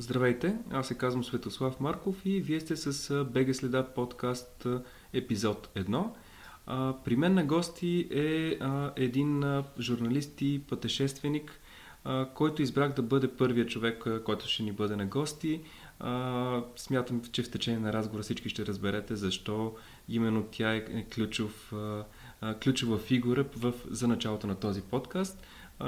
Здравейте, аз се казвам Светослав Марков и вие сте с БГ Следа подкаст епизод 1. При мен на гости е един журналист и пътешественик, който избрах да бъде първият човек, който ще ни бъде на гости. Смятам, че в течение на разговора всички ще разберете защо именно тя е ключов, ключова фигура в, за началото на този подкаст.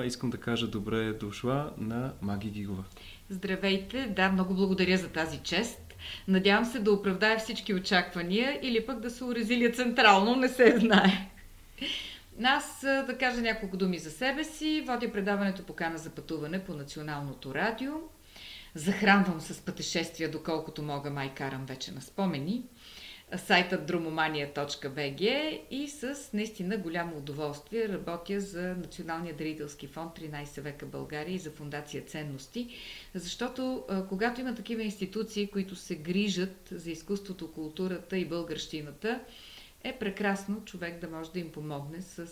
Искам да кажа добре дошла на Маги Гигова. Здравейте! Да, много благодаря за тази чест. Надявам се да оправдая всички очаквания или пък да се урезиля централно, не се знае. Аз да кажа няколко думи за себе си. Водя предаването Покана за пътуване по Националното радио. Захранвам с пътешествия, доколкото мога, май карам вече на спомени сайтът dromomania.bg и с наистина голямо удоволствие работя за Националния дарителски фонд 13 века България и за Фундация Ценности, защото когато има такива институции, които се грижат за изкуството, културата и българщината, е прекрасно човек да може да им помогне с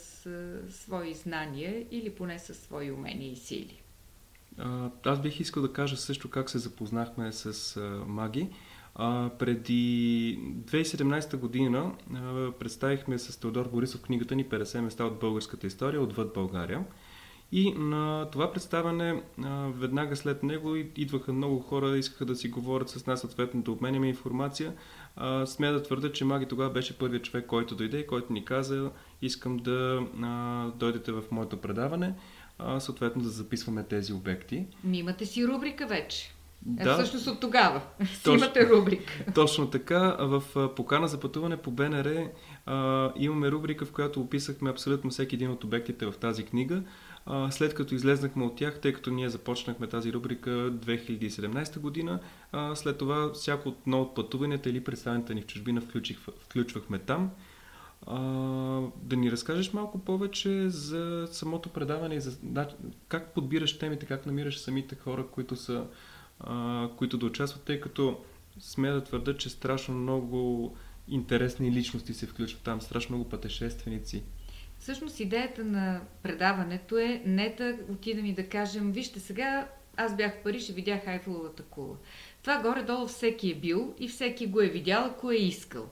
свои знания или поне с свои умения и сили. Аз бих искал да кажа също как се запознахме с Маги. А, преди 2017 година а, представихме с Теодор Борисов книгата ни 50 места от българската история отвъд България. И на това представяне, веднага след него, идваха много хора, искаха да си говорят с нас, съответно да обменяме информация. А, смея да твърда, че Маги тогава беше първият човек, който дойде и който ни каза, искам да а, дойдете в моето предаване, а, съответно да записваме тези обекти. Ми имате си рубрика вече. Е, да. Всъщност от тогава си имате рубрика. Точно така. В покана за пътуване по БНР а, имаме рубрика, в която описахме абсолютно всеки един от обектите в тази книга. А, след като излезнахме от тях, тъй като ние започнахме тази рубрика 2017 година, а, след това всяко от от пътуванията или представенията ни в чужбина включих, включвахме там. А, да ни разкажеш малко повече за самото предаване и за как подбираш темите, как намираш самите хора, които са които да участват, тъй като смея да твърда, че страшно много интересни личности се включват там, страшно много пътешественици. Всъщност идеята на предаването е не да отидем и да кажем, вижте сега, аз бях в Париж и видях Айфеловата кула. Това горе-долу всеки е бил и всеки го е видял, ако е искал.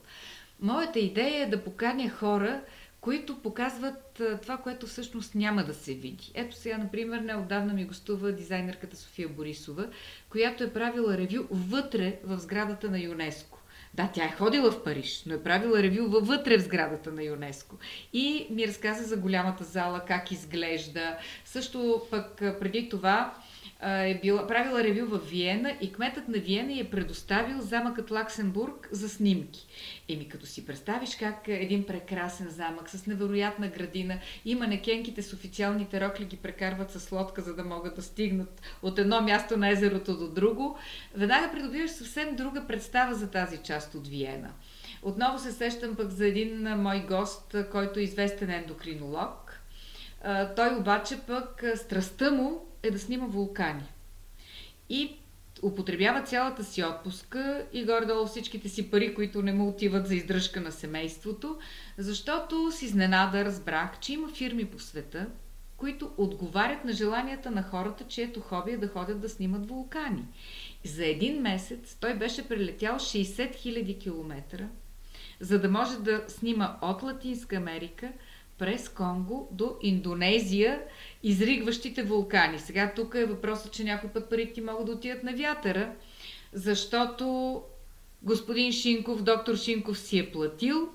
Моята идея е да поканя хора, които показват това, което всъщност няма да се види. Ето сега, например, неотдавна ми гостува дизайнерката София Борисова, която е правила ревю вътре в сградата на ЮНЕСКО. Да, тя е ходила в Париж, но е правила ревю вътре в сградата на ЮНЕСКО. И ми разказа за голямата зала, как изглежда. Също пък преди това е била, правила ревю в Виена и кметът на Виена е предоставил замъкът Лаксембург за снимки. Еми, като си представиш как един прекрасен замък с невероятна градина и манекенките с официалните рокли ги прекарват с лодка, за да могат да стигнат от едно място на езерото до друго, веднага придобиваш съвсем друга представа за тази част от Виена. Отново се сещам пък за един мой гост, който е известен ендокринолог. Той обаче пък страстта му е да снима вулкани. И употребява цялата си отпуска и горе-долу всичките си пари, които не му отиват за издръжка на семейството, защото с изненада разбрах, че има фирми по света, които отговарят на желанията на хората, чието хоби е да ходят да снимат вулкани. За един месец той беше прелетял 60 000 км, за да може да снима от Латинска Америка – през Конго до Индонезия, изригващите вулкани. Сега тук е въпросът, че някой път парите могат да отидат на вятъра, защото господин Шинков, доктор Шинков си е платил,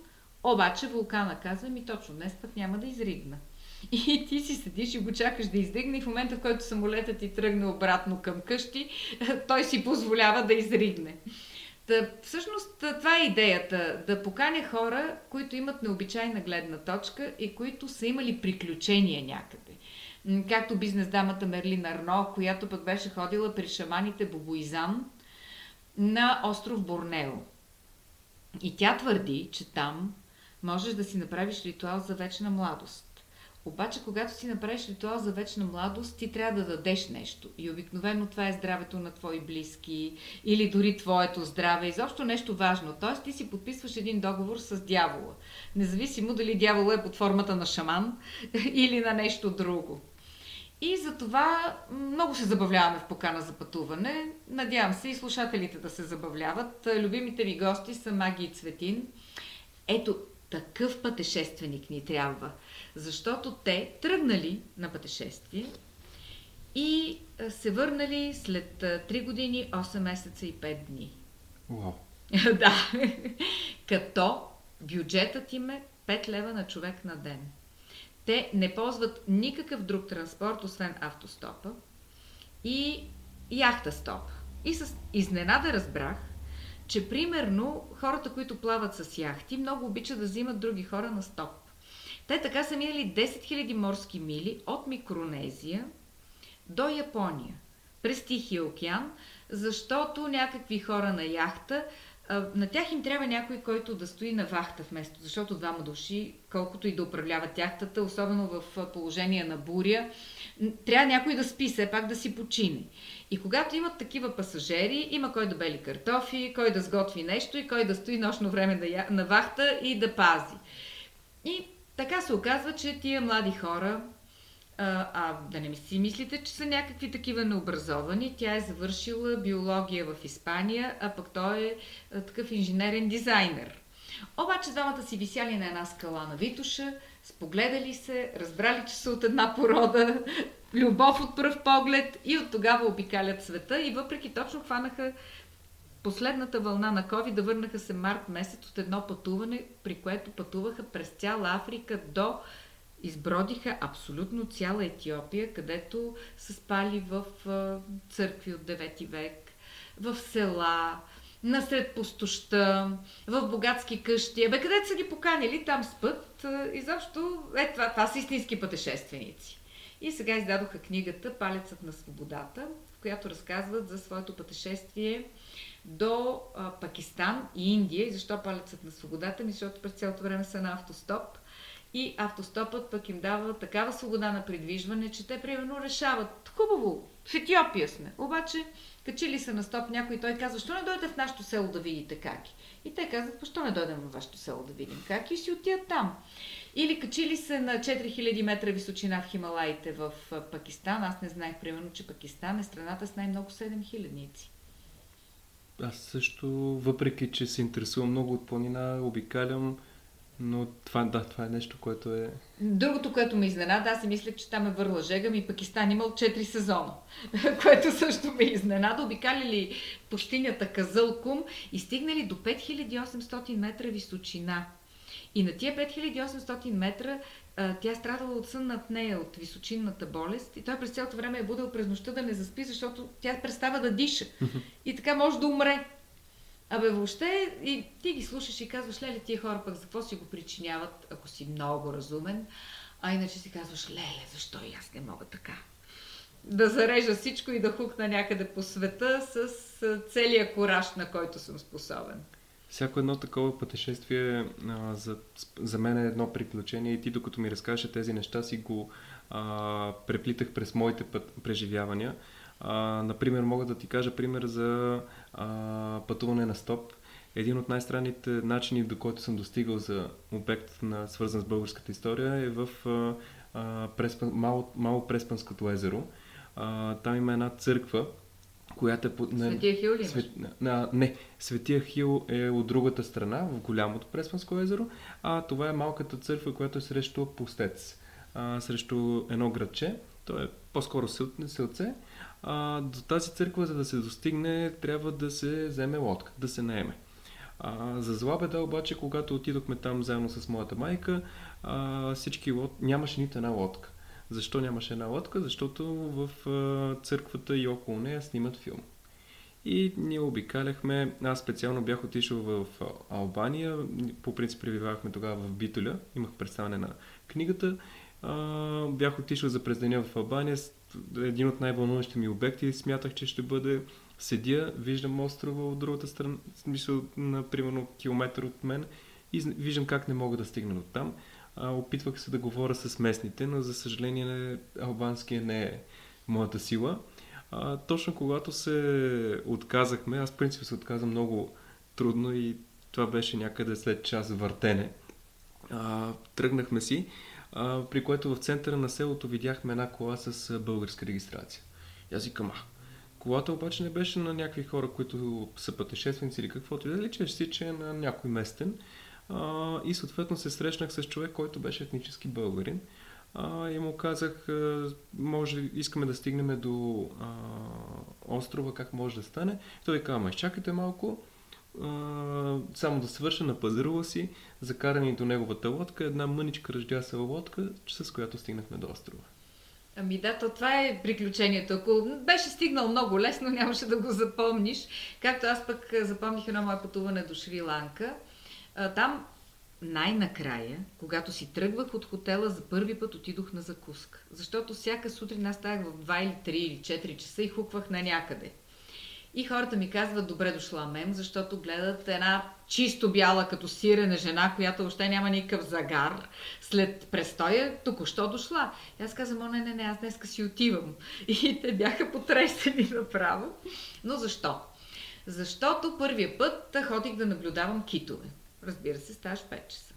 обаче вулкана казва ми точно днес път няма да изригна. И ти си седиш и го чакаш да издигне и в момента, в който самолетът ти тръгне обратно към къщи, той си позволява да изригне. Та, всъщност това е идеята да поканя хора, които имат необичайна гледна точка и които са имали приключения някъде. Както бизнес дамата Мерлин Арно, която пък беше ходила при шаманите Бобоизан на остров Борнео. И тя твърди, че там можеш да си направиш ритуал за вечна младост. Обаче, когато си направиш ритуал за вечна младост, ти трябва да дадеш нещо. И обикновено това е здравето на твои близки или дори твоето здраве. Изобщо нещо важно. Тоест, ти си подписваш един договор с дявола. Независимо дали дявола е под формата на шаман или на нещо друго. И за това много се забавляваме в покана за пътуване. Надявам се и слушателите да се забавляват. Любимите ми гости са Маги и Цветин. Ето, такъв пътешественик ни трябва. Защото те тръгнали на пътешествие и се върнали след 3 години, 8 месеца и 5 дни. Wow. да. Като бюджетът им е 5 лева на човек на ден. Те не ползват никакъв друг транспорт, освен автостопа и яхта стоп. И с изненада разбрах, че примерно хората, които плават с яхти, много обичат да взимат други хора на стоп. Те така са минали 10 000 морски мили от Микронезия до Япония, през Тихия океан, защото някакви хора на яхта на тях им трябва някой, който да стои на вахта вместо, защото двама души, колкото и да управляват яхтата, особено в положение на буря, трябва някой да спи, все пак да си почине. И когато имат такива пасажери, има кой да бели картофи, кой да сготви нещо и кой да стои нощно време на, вахта и да пази. И така се оказва, че тия млади хора а, а да не си мислите, че са някакви такива необразовани. Тя е завършила биология в Испания, а пък той е а, такъв инженерен дизайнер. Обаче двамата си висяли на една скала на Витуша, спогледали се, разбрали, че са от една порода, любов от пръв поглед и от тогава обикалят света и въпреки точно хванаха последната вълна на COVID, върнаха се март месец от едно пътуване, при което пътуваха през цяла Африка до избродиха абсолютно цяла Етиопия, където са спали в църкви от 9 век, в села, насред пустоща, в богатски къщи. Абе, където са ги поканили, там спът. Изобщо, е, това, това са истински пътешественици. И сега издадоха книгата Палецът на свободата, в която разказват за своето пътешествие до а, Пакистан и Индия. И защо Палецът на свободата? Защото през цялото време са на автостоп и автостопът пък им дава такава свобода на придвижване, че те примерно решават. Хубаво, в Етиопия сме. Обаче, качили се на стоп някой, той казва, що не дойдете в нашото село да видите как. И те казват, защо не дойдем в вашето село да видим как и си отидат там. Или качили се на 4000 метра височина в Хималаите в Пакистан. Аз не знаех, примерно, че Пакистан е страната с най-много 7000-ници. Аз също, въпреки че се интересувам много от планина, обикалям но това, да, това е нещо, което е... Другото, което ме изненада, аз си мислех, че там е върла жега ми Пакистан имал 4 сезона, което също ме изненада. Обикалили пустинята Казълкум и стигнали до 5800 метра височина. И на тия 5800 метра тя е страдала от сън над нея, от височинната болест. И той през цялото време е будил през нощта да не заспи, защото тя престава да диша. И така може да умре. Абе, въобще, и ти ги слушаш и казваш, леле, тия хора пък за какво си го причиняват, ако си много разумен, а иначе си казваш, леле, защо и аз не мога така? Да зарежа всичко и да хукна някъде по света с целия кораж, на който съм способен. Всяко едно такова пътешествие а, за, за мен е едно приключение и ти докато ми разкажеш тези неща си го а, преплитах през моите път, преживявания. А, например, мога да ти кажа пример за а, пътуване на стоп. Един от най-странните начини, до който съм достигал за обект, на, свързан с българската история, е в а, Преспан, мало, мало Преспанското езеро. А, там има една църква, която е... Под, не, Светия Хил ли свет, а, Не, Светия Хил е от другата страна, в голямото Преспанско езеро, а това е малката църква, която е срещу Пустец, а, срещу едно градче. То е по-скоро селце а, до тази църква, за да се достигне, трябва да се вземе лодка, да се наеме. А, за зла беда обаче, когато отидохме там заедно с моята майка, а, всички лод... нямаше нито една лодка. Защо нямаше една лодка? Защото в църквата и около нея снимат филм. И ние обикаляхме. Аз специално бях отишъл в Албания. По принцип пребивавахме тогава в Битоля. Имах представяне на книгата. А, бях отишъл за през деня в Албания един от най-вълнуващите ми обекти смятах, че ще бъде седя, виждам острова от другата страна, смисъл на примерно километър от мен и виждам как не мога да стигна до там. А, опитвах се да говоря с местните, но за съжаление албанския не е моята сила. А, точно когато се отказахме, аз принцип се отказа много трудно и това беше някъде след час въртене. А, тръгнахме си а, при което в центъра на селото видяхме една кола с българска регистрация. И аз викам, колата обаче не беше на някакви хора, които са пътешественици или каквото и да личеш си, че е на някой местен. А, и съответно се срещнах с човек, който беше етнически българин. А, и му казах, може, искаме да стигнем до а, острова, как може да стане. Той каза, ама изчакайте малко, а, само да свърша на пазарува си, закарани до неговата лодка, една мъничка ръждясава лодка, с която стигнахме до острова. Ами да, то това е приключението. Ако беше стигнал много лесно, нямаше да го запомниш. Както аз пък запомних едно мое пътуване до Шри-Ланка. Там най-накрая, когато си тръгвах от хотела, за първи път отидох на закуска. Защото всяка сутрин аз ставах в 2 или 3 или 4 часа и хуквах на някъде. И хората ми казват, добре дошла мем, защото гледат една чисто бяла като сирена жена, която още няма никакъв загар. След престоя току-що дошла. И аз казвам, о, не, не, не, аз днеска си отивам. И те бяха потресени направо. Но защо? Защото първия път ходих да наблюдавам китове. Разбира се, ставаш 5 часа.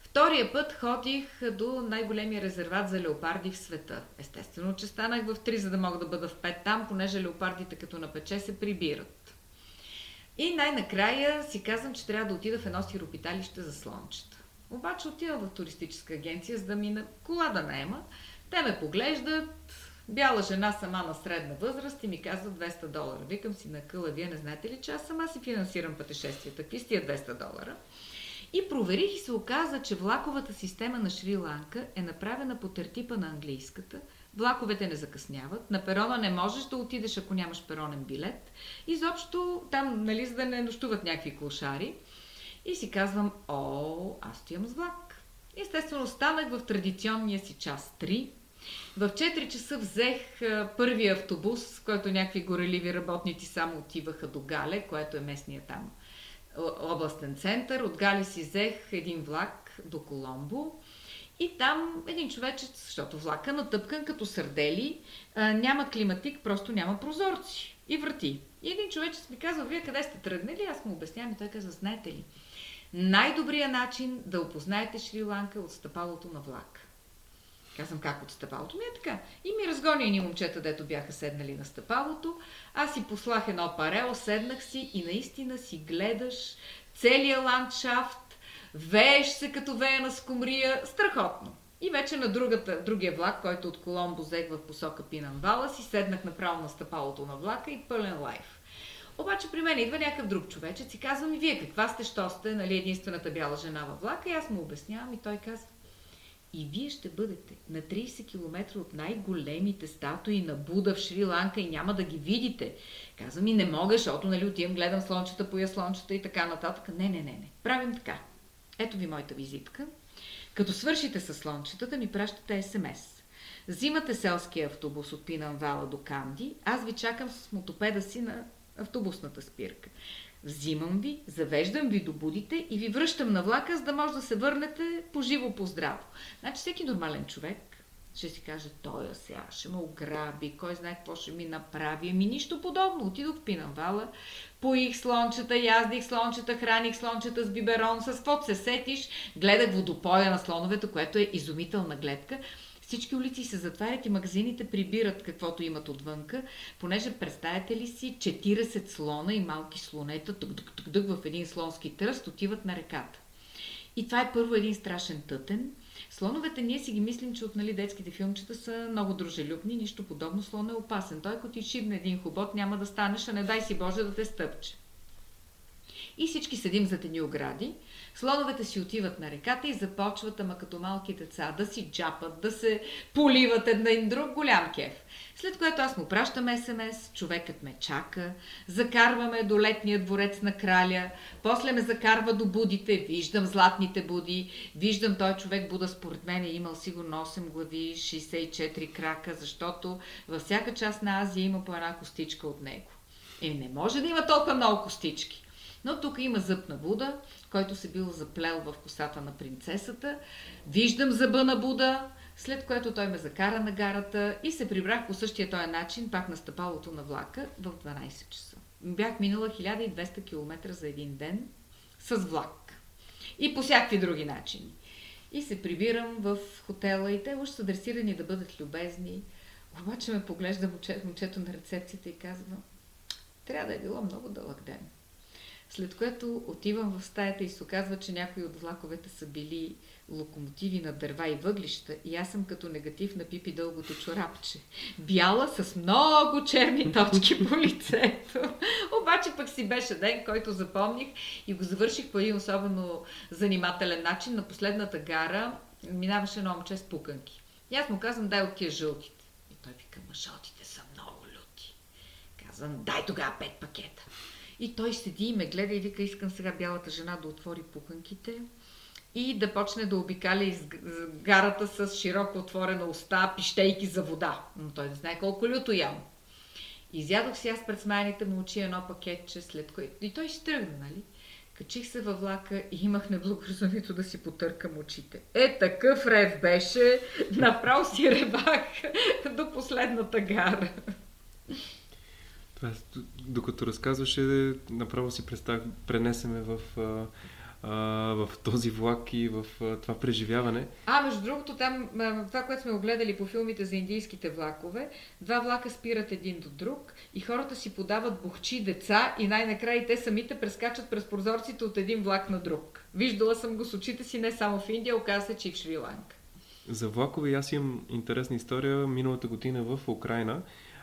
Втория път ходих до най-големия резерват за леопарди в света. Естествено, че станах в 3, за да мога да бъда в 5 там, понеже леопардите като напече се прибират. И най-накрая си казвам, че трябва да отида в едно сиропиталище за слончета. Обаче отивам в туристическа агенция, за да ми на кола да наема. Те ме поглеждат, бяла жена сама на средна възраст и ми казва 200 долара. Викам си на къла, вие не знаете ли, че аз сама си финансирам пътешествията. Какви стия 200 долара? И проверих и се оказа, че влаковата система на Шри-Ланка е направена по тертипа на английската. Влаковете не закъсняват. На перона не можеш да отидеш, ако нямаш перонен билет. Изобщо там, нали, за да не нощуват някакви клошари. И си казвам, о, аз стоям с влак. Естествено, станах в традиционния си час 3. В 4 часа взех първия автобус, в който някакви гореливи работници само отиваха до Гале, което е местния там областен център. От Гали си взех един влак до Коломбо. И там един човечец, защото влака натъпкан като сърдели, няма климатик, просто няма прозорци и врати. И един човечец ми казва, вие къде сте тръгнали? Аз му обяснявам и той казва, знаете ли, най-добрият начин да опознаете Шри-Ланка от стъпалото на влак. Казвам, как от стъпалото? Не е така. И ми разгоня едни момчета, дето бяха седнали на стъпалото. Аз си послах едно парело, седнах си и наистина си гледаш целият ландшафт, вееш се като вея на скумрия. Страхотно. И вече на другата, другия влак, който от Коломбо взех в посока Пинанвала, си седнах направо на стъпалото на влака и пълен лайф. Обаче при мен идва някакъв друг човечец и казва ми, вие каква сте, що сте, нали, единствената бяла жена във влака и аз му обяснявам и той казва, и вие ще бъдете на 30 км от най-големите статуи на Буда в Шри-Ланка и няма да ги видите. Казвам и не мога, защото нали, отивам, гледам слончета, поя слончета и така нататък. Не, не, не, не. Правим така. Ето ви моята визитка. Като свършите с слончетата, ми пращате СМС. Взимате селския автобус от Пинанвала до Канди, аз ви чакам с мотопеда си на автобусната спирка. Взимам ви, завеждам ви до будите и ви връщам на влака, за да може да се върнете по-живо, по-здраво. Значи всеки нормален човек ще си каже, той сега ще ме ограби, кой знае какво ще ми направи. Ами нищо подобно. Отидох в Пинанвала, поих слончета, яздих слончета, храних слончета с биберон, с каквото се сетиш. Гледах водопоя на слоновете, което е изумителна гледка. Всички улици се затварят и магазините прибират каквото имат отвънка, понеже представете ли си 40 слона и малки слонета тук в един слонски тръст отиват на реката. И това е първо един страшен тътен. Слоновете ние си ги мислим, че от нали, детските филмчета са много дружелюбни, нищо подобно. Слон е опасен. Той ако ти шибне един хобот, няма да станеш, а не дай си Боже да те стъпче. И всички седим за едни огради. Слоновете си отиват на реката и започват, ама като малки деца, да си джапат, да се поливат един друг. Голям кеф. След което аз му пращам СМС, човекът ме чака, закарваме до летния дворец на краля, после ме закарва до будите, виждам златните буди, виждам той човек Буда според мен е имал сигурно 8 глави, 64 крака, защото във всяка част на Азия има по една костичка от него. И не може да има толкова много костички. Но тук има зъб на Буда, който се бил заплел в косата на принцесата. Виждам зъба на Буда, след което той ме закара на гарата и се прибрах по същия този начин, пак на стъпалото на влака, в 12 часа. Бях минала 1200 км за един ден с влак. И по всякакви други начини. И се прибирам в хотела и те още са дресирани да бъдат любезни. Обаче ме поглежда момчето на рецепцията и казва, трябва да е било много дълъг ден. След което отивам в стаята и се оказва, че някои от влаковете са били локомотиви на дърва и въглища и аз съм като негатив на Пипи дългото чорапче. Бяла с много черни точки по лицето. Обаче пък си беше ден, който запомних и го завърших по един особено занимателен начин. На последната гара минаваше едно момче с пуканки. И аз му казвам, дай от жълтите. И той вика, ма жълтите са много люти. Казвам, дай тогава пет пакета. И той седи и ме гледа и вика, искам сега бялата жена да отвори пуканките и да почне да обикаля из гарата с широко отворена уста, пищейки за вода. Но той не знае колко люто ям. Изядох си аз пред смаяните му очи едно пакетче, след което... И той ще тръгна, нали? Качих се във влака и имах неблагоразумието да си потъркам очите. Е, такъв рев беше, направо си ревах до последната гара. Това, докато разказваше, направо си представях, пренесеме в а, в този влак и в а, това преживяване. А, между другото, там, това, което сме огледали по филмите за индийските влакове, два влака спират един до друг и хората си подават бухчи деца и най-накрая и те самите прескачат през прозорците от един влак на друг. Виждала съм го с очите си не само в Индия, оказа се, че и в Шри-Ланка. За влакове аз имам интересна история. Миналата година в Украина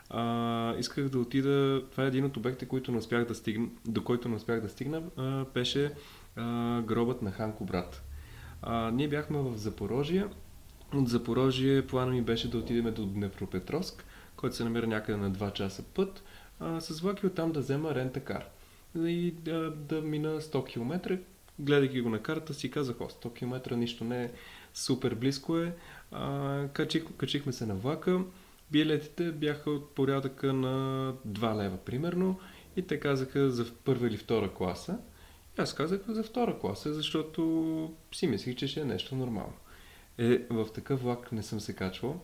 а, исках да отида. Това е един от обектите, които не успях да стигна, до който не успях да стигна. А, беше а, гробът на Ханко брат. А, ние бяхме в Запорожие. От Запорожие плана ми беше да отидем до Днепропетровск, който се намира някъде на 2 часа път, а, с влак и оттам да взема рентакар. И да, да мина 100 км. Гледайки го на карта си казах, о, 100 км нищо не е, супер близко е. А, качих, качихме се на влака. Билетите бяха от порядъка на 2 лева примерно и те казаха за първа или втора класа. Аз казах за втора класа, защото си мислих, че ще е нещо нормално. Е, в такъв влак не съм се качвал.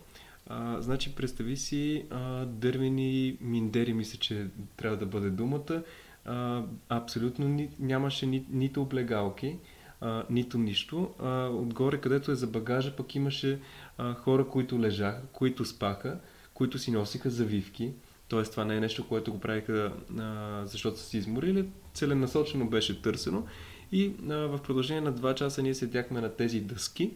А, значи, представи си а, дървени миндери, мисля, че трябва да бъде думата. А, абсолютно ни, нямаше ни, нито облегалки, а, нито нищо. А, отгоре, където е за багажа, пък имаше а, хора, които лежаха, които спаха, които си носиха завивки. Тоест, това не е нещо, което го правиха, а, защото са си изморили. Целенасочено беше търсено. И а, в продължение на 2 часа ние седяхме на тези дъски.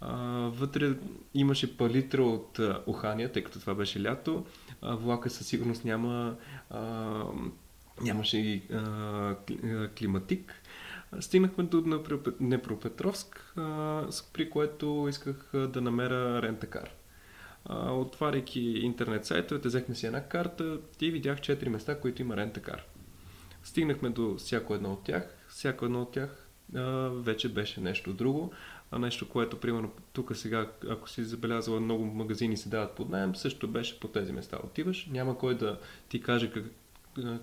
А, вътре имаше палитра от а, ухания, тъй като това беше лято. А, влака със сигурност няма, а, нямаше и а, климатик. Стигнахме до Днепропетровск, при което исках да намеря рентакар отваряйки интернет сайтовете, взехме си една карта и видях 4 места, които има рентакар. Стигнахме до всяко едно от тях. Всяко едно от тях а, вече беше нещо друго. А нещо, което, примерно, тук сега, ако си забелязала, много магазини се дават под найем, също беше по тези места. Отиваш, няма кой да ти каже как,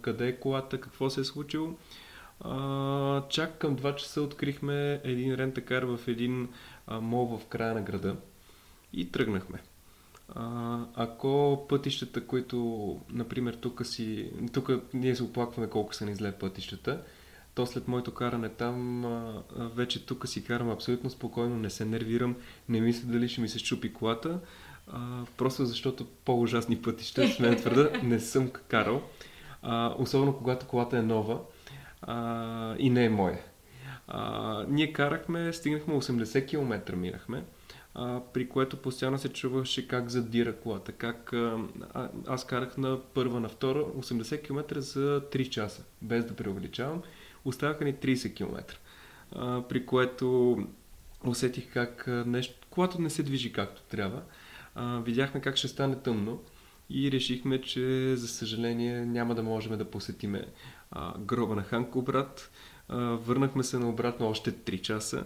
къде е колата, какво се е случило. А, чак към 2 часа открихме един рентакар в един а, мол в края на града и тръгнахме. А, ако пътищата, които, например, тук си, тук ние се оплакваме колко са ни зле пътищата, то след моето каране там, а, вече тук си карам абсолютно спокойно, не се нервирам, не мисля дали ще ми се щупи колата, а, просто защото по-ужасни пътища, сме твърда, не съм карал. А, особено когато колата е нова а, и не е моя. А, ние карахме, стигнахме 80 км минахме а, при което постоянно се чуваше как задира колата, как а, аз карах на първа, на втора 80 км за 3 часа, без да преувеличавам. Оставаха ни 30 км, а, при което усетих как нещо, колата не се движи както трябва. А, видяхме как ще стане тъмно и решихме, че за съжаление няма да можем да посетиме а, гроба на Ханко брат. А, върнахме се на обратно още 3 часа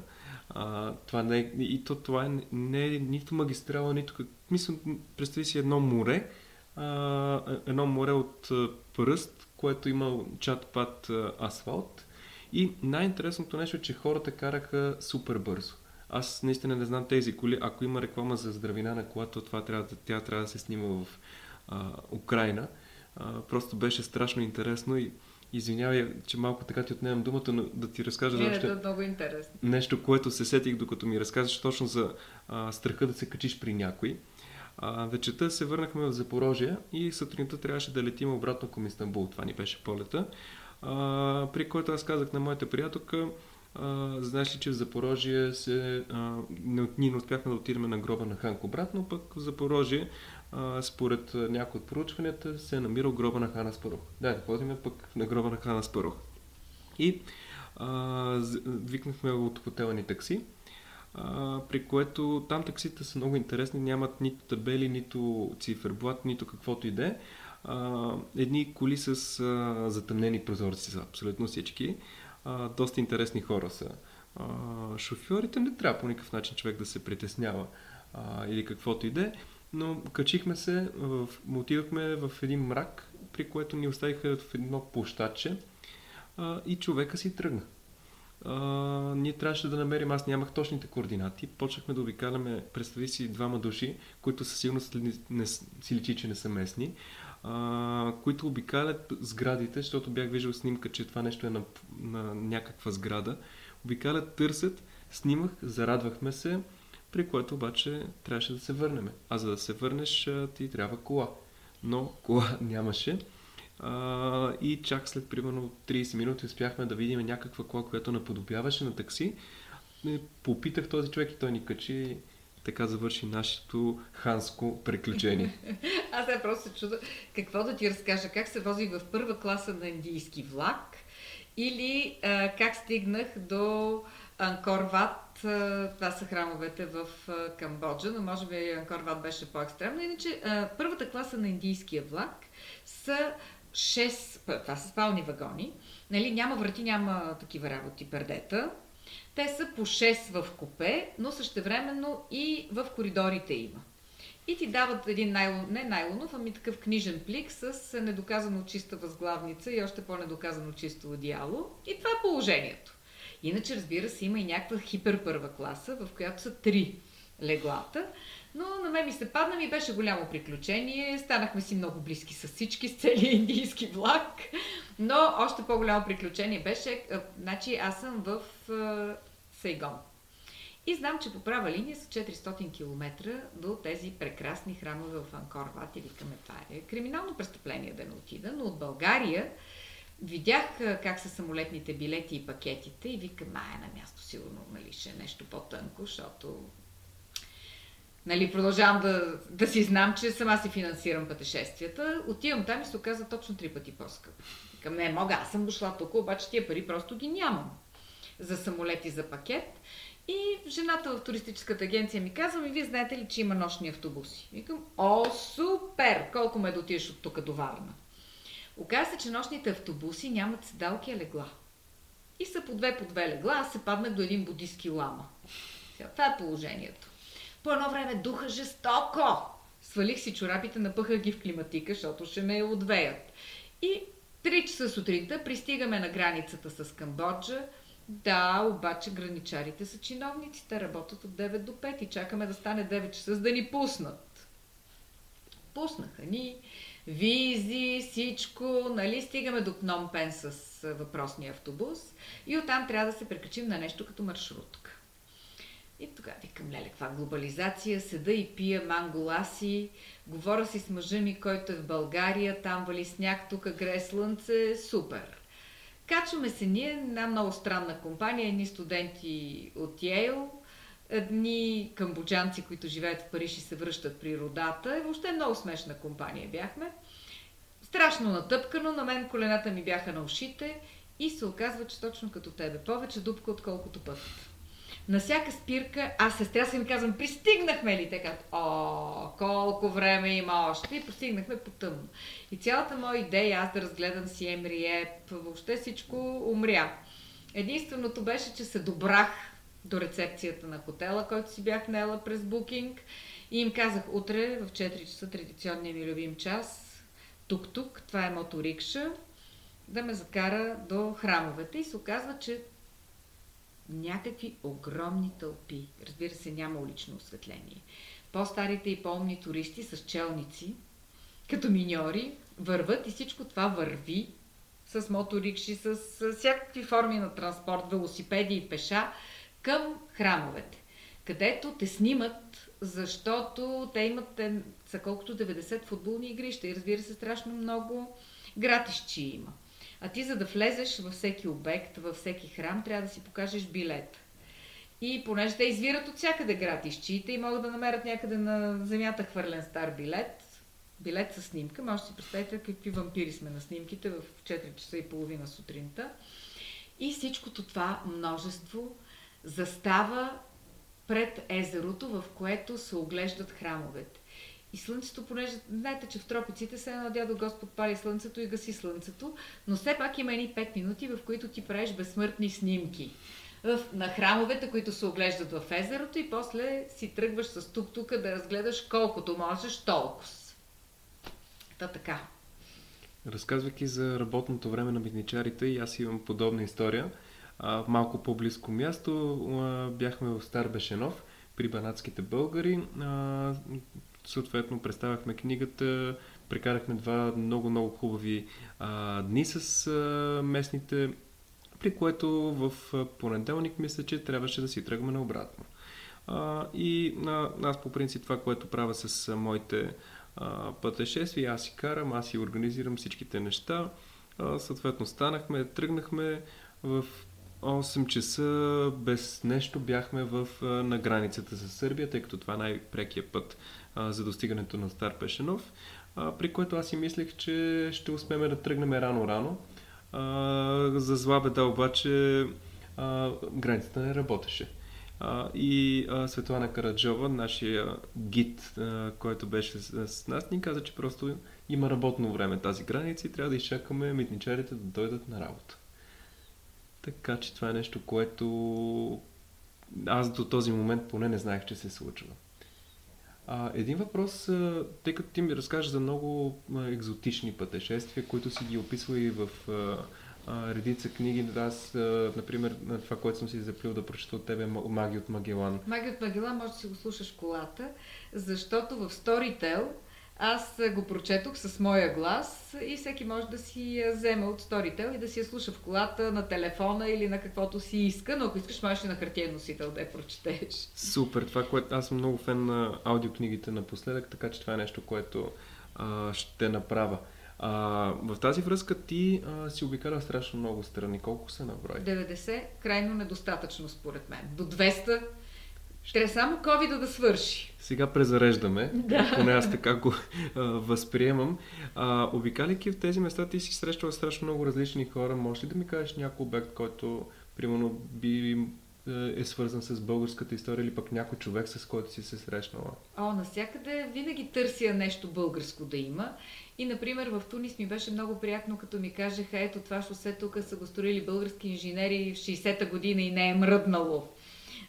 а, това не е, и то това е, не е нито магистрала, нито как... Мисля, представи си едно море, а, едно море от пръст, което има чат-пат асфалт. И най-интересното нещо е, че хората караха супер бързо. Аз наистина не знам тези коли. Ако има реклама за здравина на колата, това трябва тя трябва да се снима в а, Украина. А, просто беше страшно интересно и Извинявай, че малко така ти отнемам думата, но да ти разкажа Не, нещо, много интересно. нещо, което се сетих докато ми разказваш точно за а, страха да се качиш при някой. А, вечерта се върнахме в Запорожие и сутринта трябваше да летим обратно към Истанбул. Това ни беше полета. А, при който аз казах на моята приятелка, а, знаеш ли, че в Запорожие се, а, не, ние не успяхме да отидем на гроба на Ханк обратно, пък в Запорожие според някои от проучванията се е намирал гроба на Хана Спарух. Да, да ходим пък на гроба на Хана Спарух. И а, викнахме от хотела такси, а, при което там таксите са много интересни, нямат нито табели, нито циферблат, нито каквото и да е. Едни коли с а, затъмнени прозорци са абсолютно всички. А, доста интересни хора са. А, шофьорите не трябва по никакъв начин човек да се притеснява а, или каквото и да е но качихме се, в, отидохме в един мрак, при което ни оставиха в едно площадче а, и човека си тръгна. А, ние трябваше да намерим, аз нямах точните координати, почнахме да обикаляме, представи си, двама души, които със сигурност не, си личи, че не са местни, а, които обикалят сградите, защото бях виждал снимка, че това нещо е на, на някаква сграда. Обикалят, търсят, снимах, зарадвахме се, при което обаче трябваше да се върнем. А за да се върнеш, ти трябва кола. Но кола нямаше. А, и чак след примерно 30 минути успяхме да видим някаква кола, която наподобяваше на такси. Попитах този човек и той ни качи така завърши нашето ханско приключение. Аз сега просто чуда какво да ти разкажа. Как се возих в първа класа на индийски влак или а, как стигнах до Анкорват това са храмовете в Камбоджа, но може би Анкорват беше по-екстремно. Иначе първата класа на индийския влак са 6, това са спални вагони, нали, няма врати, няма такива работи, пердета. Те са по 6 в купе, но същевременно и в коридорите има. И ти дават един найлон, не найлонов, ами такъв книжен плик с недоказано чиста възглавница и още по-недоказано чисто одеяло. И това е положението. Иначе, разбира се, има и някаква хипер първа класа, в която са три леглата. Но на мен ми се падна, ми беше голямо приключение. Станахме си много близки с всички, с целия индийски влак. Но още по-голямо приключение беше, значи аз съм в Сейгон. И знам, че по права линия са 400 км до тези прекрасни храмове в Анкор Ват или към това е криминално престъпление да не отида, но от България Видях как са самолетните билети и пакетите и викам, а на място сигурно нали, ще е нещо по-тънко, защото нали, продължавам да, да си знам, че сама си финансирам пътешествията. Отивам там и се оказа точно три пъти по-скъпо. Към не мога, аз съм дошла тук, обаче тия пари просто ги нямам за самолет и за пакет. И жената в туристическата агенция ми казва, ми вие знаете ли, че има нощни автобуси? Викам, о, супер! Колко ме дотиеш от тук до Варна? Оказа че нощните автобуси нямат седалки, а легла. И са по две по две легла, аз се паднах до един будистки лама. Това е положението. По едно време духа жестоко. Свалих си чорапите, напъхах ги в климатика, защото ще ме отвеят. И 3 часа сутринта пристигаме на границата с Камбоджа. Да, обаче граничарите са чиновници. Те работят от 9 до 5 и чакаме да стане 9 часа, за да ни пуснат. Пуснаха ни визи, всичко, нали, стигаме до Пномпен с въпросния автобус и оттам трябва да се прекачим на нещо като маршрутка. И тогава викам, леле, каква глобализация, седа и пия манголаси, говоря си с мъжа ми, който е в България, там вали сняг, тук гре слънце, супер. Качваме се ние, една много странна компания, едни студенти от Йейл, едни камбоджанци, които живеят в Париж и се връщат при родата. И въобще много смешна компания бяхме. Страшно натъпкано, на мен колената ми бяха на ушите и се оказва, че точно като тебе. Повече дупка, отколкото път. На всяка спирка аз се стрясвам и казвам, пристигнахме ли? Те казват, о, колко време има още. И пристигнахме по тъмно. И цялата моя идея, аз да разгледам си Емриеп, въобще всичко умря. Единственото беше, че се добрах до рецепцията на хотела, който си бях нела през букинг. И им казах, утре в 4 часа, традиционния ми любим час, тук-тук, това е моторикша, да ме закара до храмовете. И се оказва, че някакви огромни тълпи. Разбира се, няма улично осветление. По-старите и по-умни туристи с челници, като миньори, върват и всичко това върви с моторикши, с, всякакви форми на транспорт, велосипеди и пеша към храмовете, където те снимат, защото те имат са колкото 90 футболни игрища и разбира се страшно много гратищи има. А ти за да влезеш във всеки обект, във всеки храм, трябва да си покажеш билет. И понеже те извират от всякъде гратищите и могат да намерят някъде на земята хвърлен стар билет, билет с снимка, може да си представите какви вампири сме на снимките в 4 часа и половина сутринта. И всичкото това множество застава пред езерото, в което се оглеждат храмовете. И слънцето, понеже знаете, че в тропиците се едно дядо Господ пали слънцето и гаси слънцето, но все пак има едни 5 минути, в които ти правиш безсмъртни снимки в, на храмовете, които се оглеждат в езерото и после си тръгваш с тук-тука да разгледаш колкото можеш толкова. Та така. Разказвайки за работното време на митничарите, и аз имам подобна история. Малко по-близко място бяхме в Стар Бешенов при банатските българи. Съответно представяхме книгата, прекарахме два много-много хубави дни с местните, при което в понеделник мисля, че трябваше да си тръгваме обратно. И аз по принцип това, което правя с моите пътешествия, аз си карам, аз си организирам всичките неща. Съответно станахме, тръгнахме в 8 часа без нещо бяхме в, на границата с Сърбия, тъй като това е най-прекия път а, за достигането на Стар Пешенов, а, при което аз си мислех, че ще успеем да тръгнем рано-рано. за зла беда обаче а, границата не работеше. А, и а, Светлана Караджова, нашия гид, а, който беше с, с нас, ни каза, че просто има работно време тази граница и трябва да изчакаме митничарите да дойдат на работа. Така че това е нещо, което аз до този момент поне не знаех, че се случва. А, един въпрос, тъй като ти ми разкажеш за много екзотични пътешествия, които си ги описва и в а, редица книги. Аз, а, например, на това, което съм си заплил да прочета от тебе, Маги от Магелан. Маги от Магелан може да си го слушаш колата, защото в Storytel аз го прочетох с моя глас и всеки може да си я вземе от Storytel и да си я слуша в колата, на телефона или на каквото си иска, но ако искаш, можеш и на хартиен носител да я прочетеш. Супер, това, което аз съм много фен на аудиокнигите напоследък, така че това е нещо, което а, ще направя. А, в тази връзка ти а, си обикаля страшно много страни. Колко се наброи? 90, крайно недостатъчно според мен. До 200 трябва само covid да свърши. Сега презареждаме, да. поне аз така го а, възприемам. А, обикаляйки в тези места, ти си срещала страшно много различни хора. Може ли да ми кажеш някой обект, който, примерно, би е свързан с българската история или пък някой човек, с който си се срещнала? О, навсякъде винаги търся нещо българско да има. И, например, в Тунис ми беше много приятно, като ми кажеха, ето това шосе тук са го строили български инженери в 60-та година и не е мръднало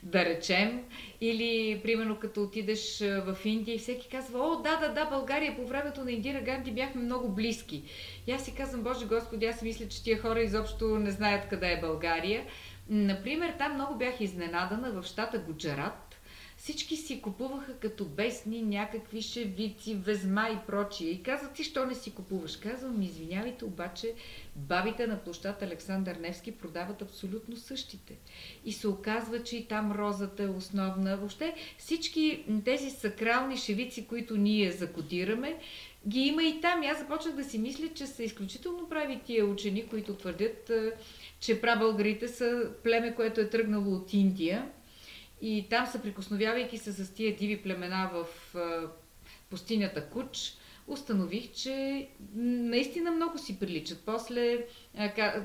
да речем. Или, примерно, като отидеш в Индия и всеки казва, о, да, да, да, България по времето на Индира Ганди бяхме много близки. И аз си казвам, Боже Господи, аз мисля, че тия хора изобщо не знаят къде е България. Например, там много бях изненадана в щата Гуджарат, всички си купуваха като бесни някакви шевици, везма и прочие. И казват, ти що не си купуваш? Казвам, извинявайте, обаче бабите на площад Александър Невски продават абсолютно същите. И се оказва, че и там розата е основна. Въобще всички тези сакрални шевици, които ние закодираме, ги има и там. Аз започнах да си мисля, че са изключително прави тия учени, които твърдят, че прабългарите са племе, което е тръгнало от Индия и там, съприкосновявайки се с тия диви племена в пустинята Куч, установих, че наистина много си приличат. После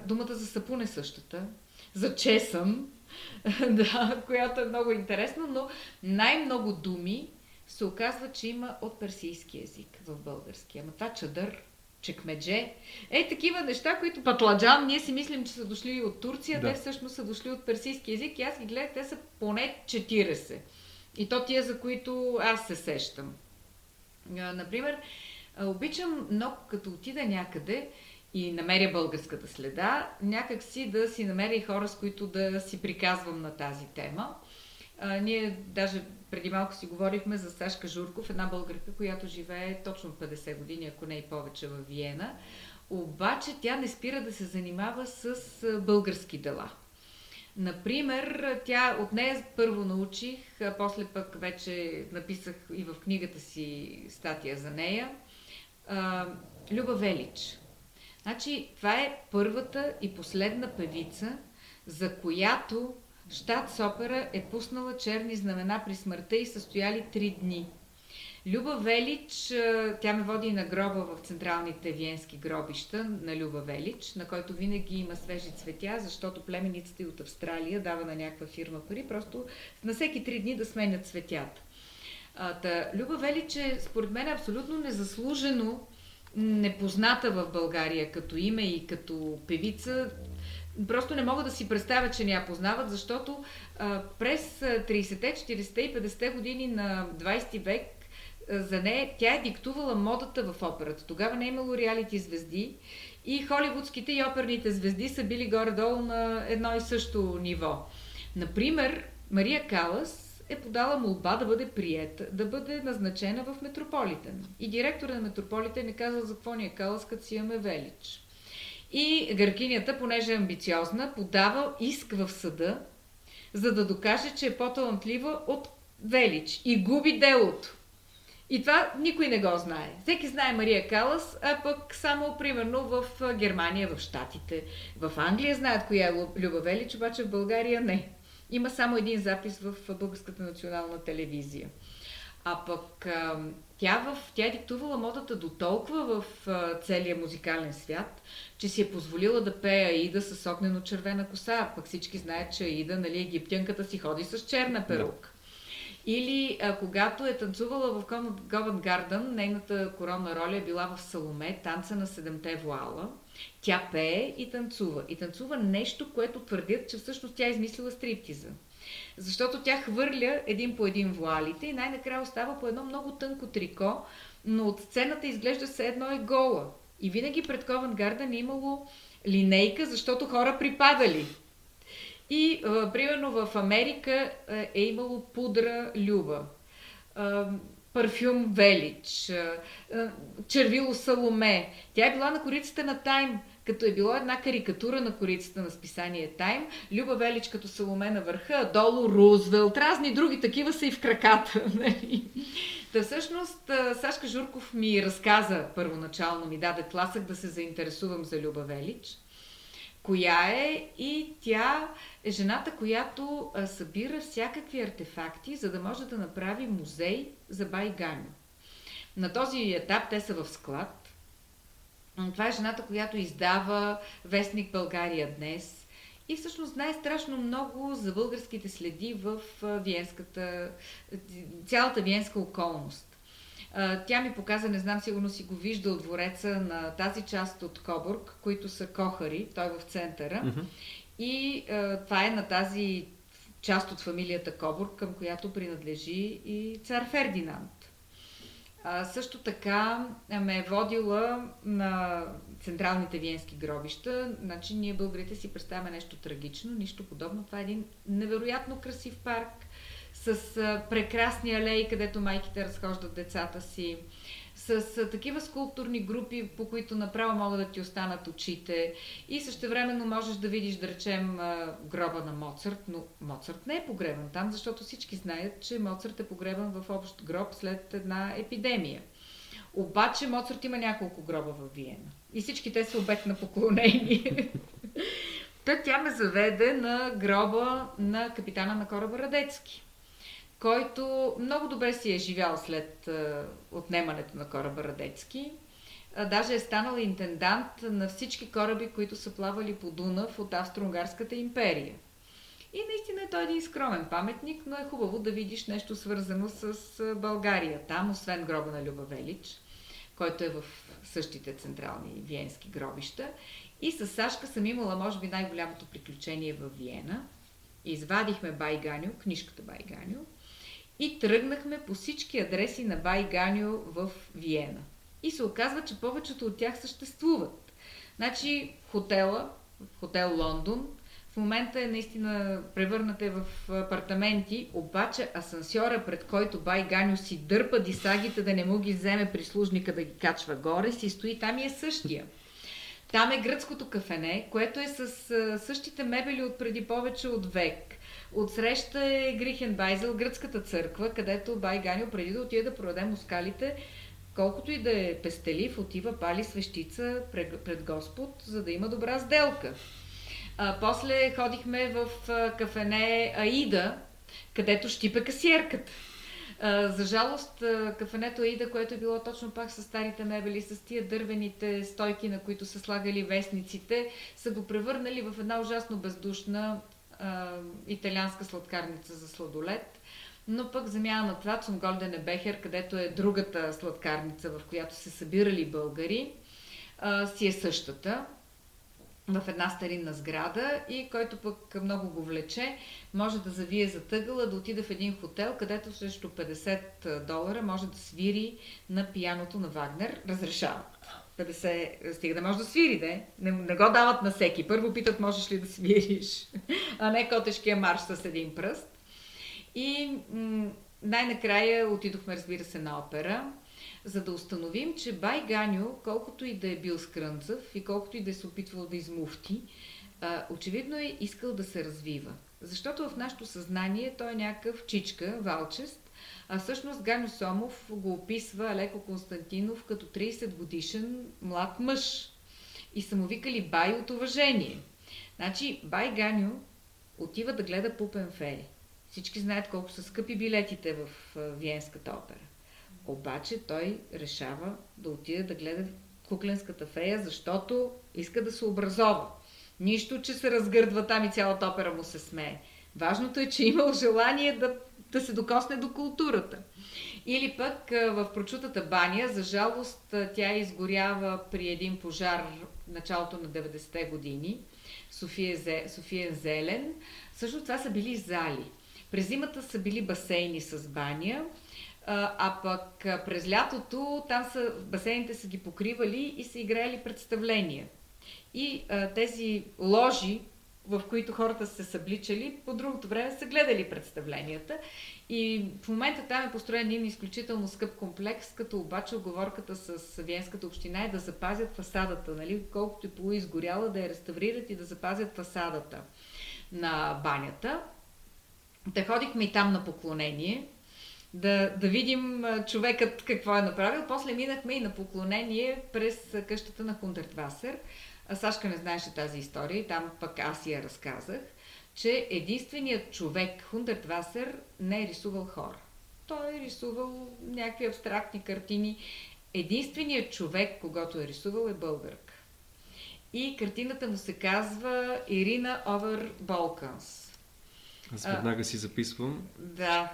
думата за сапун е същата, за чесън, да, която е много интересна, но най-много думи се оказва, че има от персийски язик в български. Ама това чадър чекмедже. Е, такива неща, които патладжан, ние си мислим, че са дошли от Турция, да. те всъщност са дошли от персийски язик и аз ги гледах, те са поне 40. И то тия, за които аз се сещам. Например, обичам много, като отида някъде и намеря българската следа, някак си да си намеря и хора, с които да си приказвам на тази тема. А, ние даже преди малко си говорихме за Сашка Журков, една българка, която живее точно 50 години, ако не и повече в Виена. обаче тя не спира да се занимава с български дела. Например, тя от нея първо научих, а после пък вече написах и в книгата си статия за нея. Люба Велич. Значи, това е първата и последна певица, за която щат Сопера е пуснала черни знамена при смъртта и състояли три дни. Люба Велич, тя ме води на гроба в централните виенски гробища на Люба Велич, на който винаги има свежи цветя, защото племеницата и от Австралия дава на някаква фирма пари, просто на всеки три дни да сменят цветята. та, Люба Велич е, според мен, абсолютно незаслужено непозната в България като име и като певица. Просто не мога да си представя, че не я познават, защото а, през 30-те, 40-те и 50-те години на 20 век за нея тя е диктувала модата в операта. Тогава не е имало реалити звезди и холивудските и оперните звезди са били горе-долу на едно и също ниво. Например, Мария Калас е подала молба да бъде приета, да бъде назначена в Метрополитен. И директора на Метрополитен е казал за какво ни е Калас, като си имаме Велич. И гъркинята, понеже е амбициозна, подава иск в съда, за да докаже, че е по-талантлива от Велич и губи делото. И това никой не го знае. Всеки знае Мария Калас, а пък само примерно в Германия, в Штатите, в Англия знаят коя е Люба Велич, обаче в България не. Има само един запис в Българската национална телевизия. А пък тя, в, тя е диктувала модата до толкова в целия музикален свят, че си е позволила да пее Аида с огнено-червена коса. Пък всички знаят, че Аида, нали, египтянката си ходи с черна перука. Или а, когато е танцувала в Говен Гарден, нейната коронна роля е била в Саломе, танца на седемте вуала. Тя пее и танцува. И танцува нещо, което твърдят, че всъщност тя е измислила стриптиза. Защото тя хвърля един по един вуалите и най-накрая остава по едно много тънко трико, но от сцената изглежда се едно е гола. И винаги пред Ковен Гарден е имало линейка, защото хора припадали. И, а, примерно, в Америка е, е имало пудра Люба, а, парфюм Велич, а, червило Саломе. Тя е била на корицата на Тайм, като е било една карикатура на корицата на списание Тайм, Люба Велич като Саломе на върха, долу Рузвелт, разни други такива са и в краката. Нали? Та всъщност Сашка Журков ми разказа първоначално, ми даде тласък да се заинтересувам за Люба Велич коя е и тя е жената, която събира всякакви артефакти, за да може да направи музей за Байганю. На този етап те са в склад. Това е жената, която издава вестник България днес и всъщност знае страшно много за българските следи в виенската, цялата виенска околност. Тя ми показа, не знам, сигурно си го вижда от двореца на тази част от Кобург, които са кохари, той е в центъра. Mm-hmm. И а, това е на тази част от фамилията Кобург, към която принадлежи и цар Фердинанд. Също така ме е водила на централните виенски гробища. Значи ние българите си представяме нещо трагично, нищо подобно. Това е един невероятно красив парк с прекрасни алеи, където майките разхождат децата си, с а, такива скулптурни групи, по които направо могат да ти останат очите и същевременно можеш да видиш, да речем, гроба на Моцарт, но Моцарт не е погребан там, защото всички знаят, че Моцарт е погребан в общ гроб след една епидемия. Обаче Моцарт има няколко гроба в Виена. И всички те са обект на поклонение. Та тя ме заведе на гроба на капитана на кораба Радецки който много добре си е живял след отнемането на кораба Радецки. Даже е станал интендант на всички кораби, които са плавали по Дунав от Австро-Унгарската империя. И наистина е той един скромен паметник, но е хубаво да видиш нещо свързано с България. Там, освен гроба на Люба Велич, който е в същите централни виенски гробища. И с Сашка съм имала, може би, най-голямото приключение в Виена. Извадихме Байганю, книжката Байганю, и тръгнахме по всички адреси на Бай Ганьо в Виена. И се оказва, че повечето от тях съществуват. Значи хотела, хотел Лондон, в момента е наистина превърната в апартаменти, обаче асансьора, пред който Бай Ганю си дърпа дисагите да не му ги вземе прислужника да ги качва горе, си стои там и е същия. Там е гръцкото кафене, което е с същите мебели от преди повече от век. Отсреща е Грихенбайзел, гръцката църква, където Бай Ганил преди да отиде да продаде мускалите, колкото и да е пестелив, отива пали свещица пред, пред Господ, за да има добра сделка. А, после ходихме в кафене Аида, където щипа касиерката. А, за жалост, кафенето Аида, което е било точно пак с старите мебели, с тия дървените стойки, на които са слагали вестниците, са го превърнали в една ужасно бездушна италианска сладкарница за сладолет. Но пък замяна на това съм Голдене Бехер, където е другата сладкарница, в която се събирали българи, а, си е същата в една старинна сграда и който пък много го влече, може да завие за тъгъла, да отиде в един хотел, където срещу 50 долара може да свири на пияното на Вагнер. Разрешава. 50, стига да може да свири, де. Не, не го дават на всеки. Първо питат, можеш ли да свириш, а не котешкия марш с един пръст. И м- най-накрая отидохме, разбира се, на опера, за да установим, че Бай Ганю, колкото и да е бил скрънцъв и колкото и да е се опитвал да измуфти, а, очевидно е искал да се развива. Защото в нашето съзнание той е някакъв чичка, валчест, а всъщност Ганю Сомов го описва Алеко Константинов като 30 годишен млад мъж. И са му викали Бай от уважение. Значи Бай Ганю отива да гледа Пупен Фери. Всички знаят колко са скъпи билетите в Виенската опера. Обаче той решава да отиде да гледа кукленската фея, защото иска да се образова. Нищо, че се разгърдва там и цялата опера му се смее. Важното е, че е имал желание да, да се докосне до културата. Или пък в прочутата баня, за жалост, тя изгорява при един пожар в началото на 90-те години. София, София Зелен. Също това са били зали. През зимата са били басейни с баня, а пък през лятото там са, басейните са ги покривали и са играели представления. И а, тези ложи, в които хората са се събличали, по другото време са гледали представленията. И в момента там е построен един изключително скъп комплекс, като обаче оговорката с Виенската община е да запазят фасадата, нали? колкото е полуизгоряла, да я реставрират и да запазят фасадата на банята. Да ходихме и там на поклонение, да, да видим човекът какво е направил. После минахме и на поклонение през къщата на Хундертвасер. Сашка не знаеше тази история и там пък аз я разказах, че единственият човек, Хундертвасер, не е рисувал хора. Той е рисувал някакви абстрактни картини. Единственият човек, когато е рисувал, е българка. И картината му се казва Ирина Овер Болканс. Аз веднага си записвам. Да.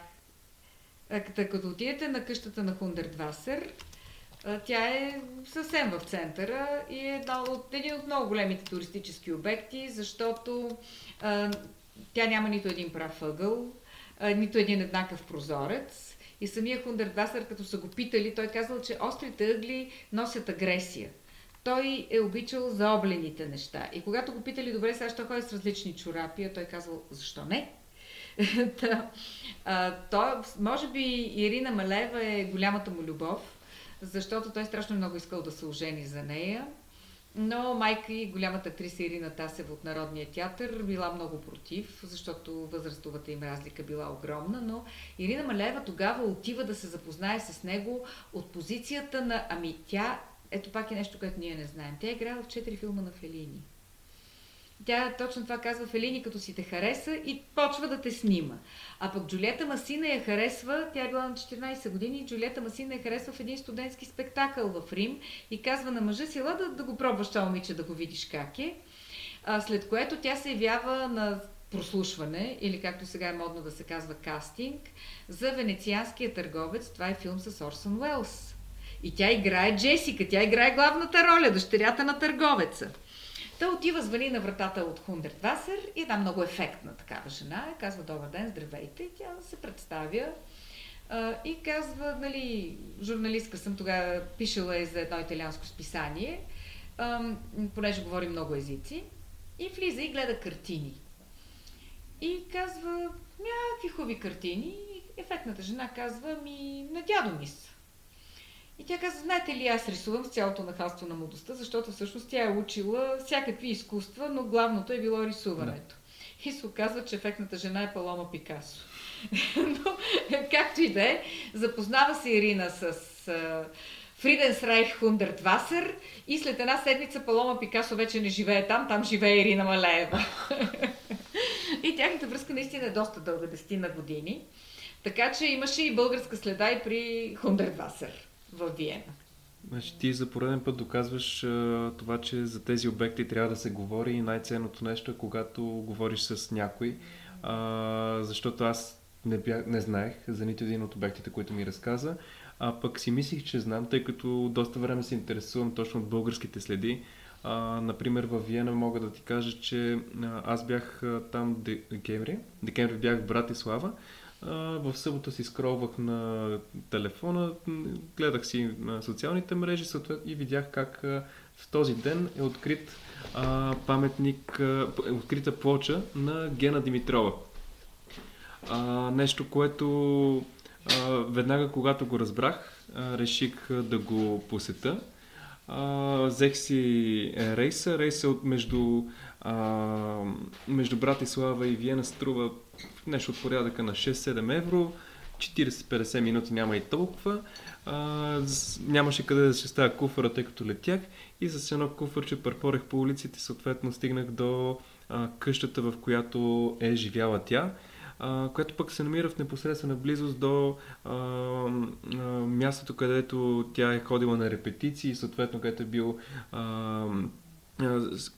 Като отидете на къщата на Хундердвасер, тя е съвсем в центъра и е един от много големите туристически обекти, защото а, тя няма нито един прав ъгъл, а, нито един еднакъв прозорец. И самия Хундердвасер, като са го питали, той казал, че острите ъгли носят агресия. Той е обичал заоблените неща. И когато го питали, добре, сега ще ходи с различни чорапи, той казал, защо не? Та, а, то, може би Ирина Малева е голямата му любов, защото той страшно много искал да се ожени за нея. Но майка и голямата актриса Ирина Тасева от Народния театър била много против, защото възрастовата им разлика била огромна, но Ирина Малева тогава отива да се запознае с него от позицията на ами тя, ето пак е нещо, което ние не знаем. Тя е играла в четири филма на Фелини. Тя точно това казва Фелини, като си те хареса и почва да те снима. А пък Джулиета Масина я харесва, тя е била на 14 години, Джулиета Масина я харесва в един студентски спектакъл в Рим и казва на мъжа си, да, да го пробваш това момиче, да го видиш как е. А, след което тя се явява на прослушване, или както сега е модно да се казва кастинг, за Венецианския търговец. Това е филм с Орсън Уелс. И тя играе Джесика, тя играе главната роля, дъщерята на търговеца. Та отива, звъни на вратата от Хундертвасер и една много ефектна такава жена. Казва, добър ден, здравейте. И тя се представя и казва, нали, журналистка съм, тогава пишела е за едно италианско списание, понеже говори много езици. И влиза и гледа картини. И казва, някакви хубави картини. И ефектната жена казва, ми, на дядо ми са. И тя каза, знаете ли, аз рисувам с цялото нахалство на младостта, защото всъщност тя е учила всякакви изкуства, но главното е било рисуването. Да. И се оказва, че ефектната жена е Палома Пикасо. но, както и да е, запознава се Ирина с Фриденс Райх Хундертвасер и след една седмица Палома Пикасо вече не живее там, там живее Ирина Малеева. и тяхната връзка наистина е доста дълга, десетина години. Така че имаше и българска следа и при Хундертвасер в Виена. Значи ти за пореден път доказваш а, това, че за тези обекти трябва да се говори и най-ценното нещо е когато говориш с някой, а, защото аз не, бях, не знаех за нито един от обектите, които ми разказа. А пък си мислих, че знам, тъй като доста време се интересувам точно от българските следи. А, например, в Виена мога да ти кажа, че аз бях там декември. Декември бях в Братислава. А, в събота си скролвах на телефона, гледах си на социалните мрежи и видях как в този ден е открит паметник, е открита плоча на Гена Димитрова. Нещо, което веднага когато го разбрах, реших да го посета. Взех си рейса. Рейса от между, а, между Братислава и Виена струва нещо от порядъка на 6-7 евро. 40-50 минути няма и толкова. А, нямаше къде да се ставя куфара, тъй като летях. И с едно куфърче пърпорех по улиците, съответно стигнах до а, къщата, в която е живяла тя а, което пък се намира в непосредствена близост до а, а, мястото, където тя е ходила на репетиции, съответно където е бил а,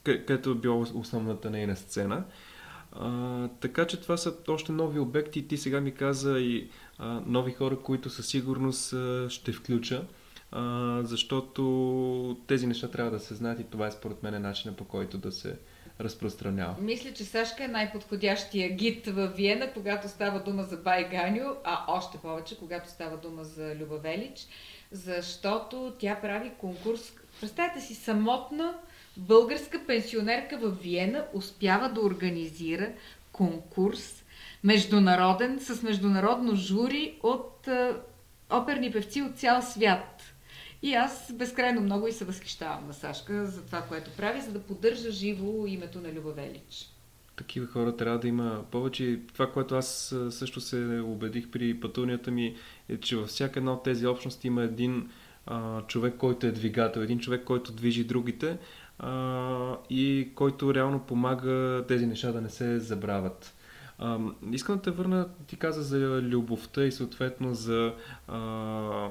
където е била основната нейна сцена. А, така че това са още нови обекти. Ти сега ми каза и а, нови хора, които със сигурност а, ще включа, а, защото тези неща трябва да се знаят и това е според мен начина по който да се разпространява. Мисля, че Сашка е най-подходящия гид в Виена, когато става дума за Байганю, а още повече, когато става дума за Любавелич, защото тя прави конкурс. Представете си, самотна българска пенсионерка в Виена успява да организира конкурс международен, с международно жури от е, оперни певци от цял свят. И аз безкрайно много и се възхищавам на Сашка за това, което прави, за да поддържа живо името на Любавелич. Такива хора трябва да има повече. Това, което аз също се убедих при пътуванията ми, е, че във всяка една от тези общности има един а, човек, който е двигател, един човек, който движи другите а, и който реално помага тези неща да не се забравят. А, искам да те върна, ти каза за любовта и съответно за, а,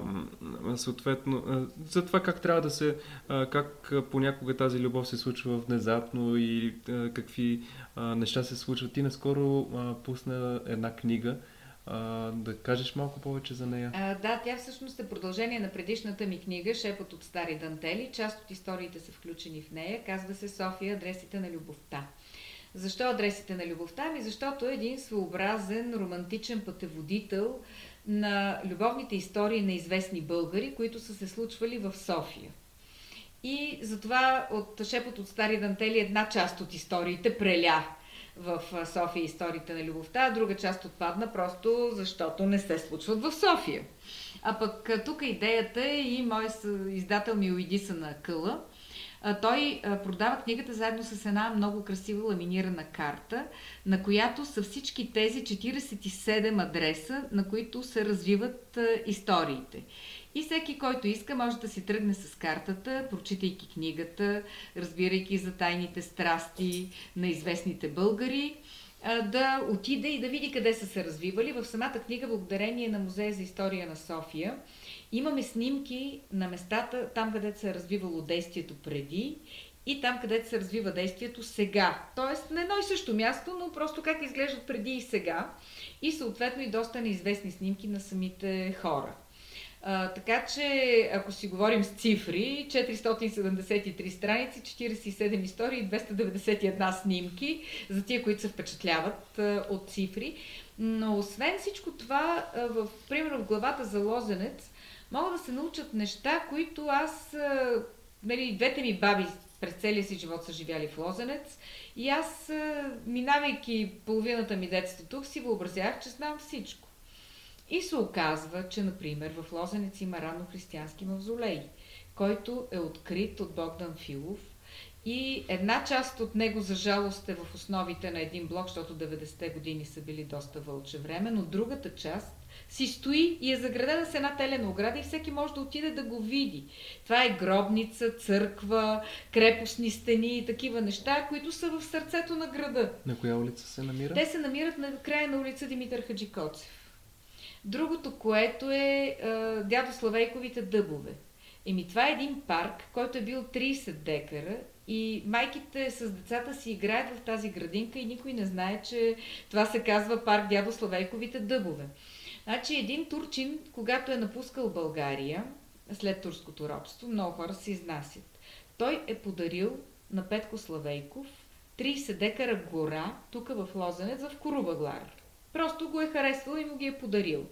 съответно, за това как трябва да се, а, как понякога тази любов се случва внезапно и а, какви а, неща се случват. Ти наскоро а, пусна една книга, а, да кажеш малко повече за нея. А, да, тя всъщност е продължение на предишната ми книга Шепот от стари дантели. Част от историите са включени в нея. Казва се София, адресите на любовта. Защо адресите на любовта? Ми защото е един своеобразен романтичен пътеводител на любовните истории на известни българи, които са се случвали в София. И затова от Шепот от Стари Дантели една част от историите преля в София историите на любовта, а друга част отпадна просто защото не се случват в София. А пък тук идеята е и мой издател Милоидиса на Къла, той продава книгата заедно с една много красива ламинирана карта, на която са всички тези 47 адреса, на които се развиват историите. И всеки, който иска, може да си тръгне с картата, прочитайки книгата, разбирайки за тайните страсти на известните българи, да отиде и да види къде са се развивали. В самата книга, благодарение на Музея за история на София, Имаме снимки на местата, там където се е развивало действието преди и там където се развива действието сега. Тоест на едно и също място, но просто как изглеждат преди и сега. И съответно и доста неизвестни снимки на самите хора. А, така че, ако си говорим с цифри, 473 страници, 47 истории, 291 снимки, за тия, които се впечатляват а, от цифри. Но освен всичко това, а, в, примерно в главата за Лозенец, могат да се научат неща, които аз, нали, двете ми баби през целия си живот са живяли в Лозенец и аз, минавайки половината ми детство тук, си въобразях, че знам всичко. И се оказва, че, например, в Лозенец има рано християнски мавзолей, който е открит от Богдан Филов и една част от него, за жалост, е в основите на един блок, защото 90-те години са били доста вълче време, но другата част си стои и е заградена с една телена ограда и всеки може да отиде да го види. Това е гробница, църква, крепостни стени и такива неща, които са в сърцето на града. На коя улица се намира? Те се намират на края на улица Димитър Хаджикоцев. Другото, което е, дядо Славейковите дъбове. Еми, това е един парк, който е бил 30 декара и майките с децата си играят в тази градинка и никой не знае, че това се казва парк Дядо Славейковите дъбове. Значи един турчин, когато е напускал България, след турското робство, много хора се изнасят. Той е подарил на Петко Славейков 30 декара гора, тук в Лозенец, в Корубаглар. Просто го е харесвал и му ги е подарил.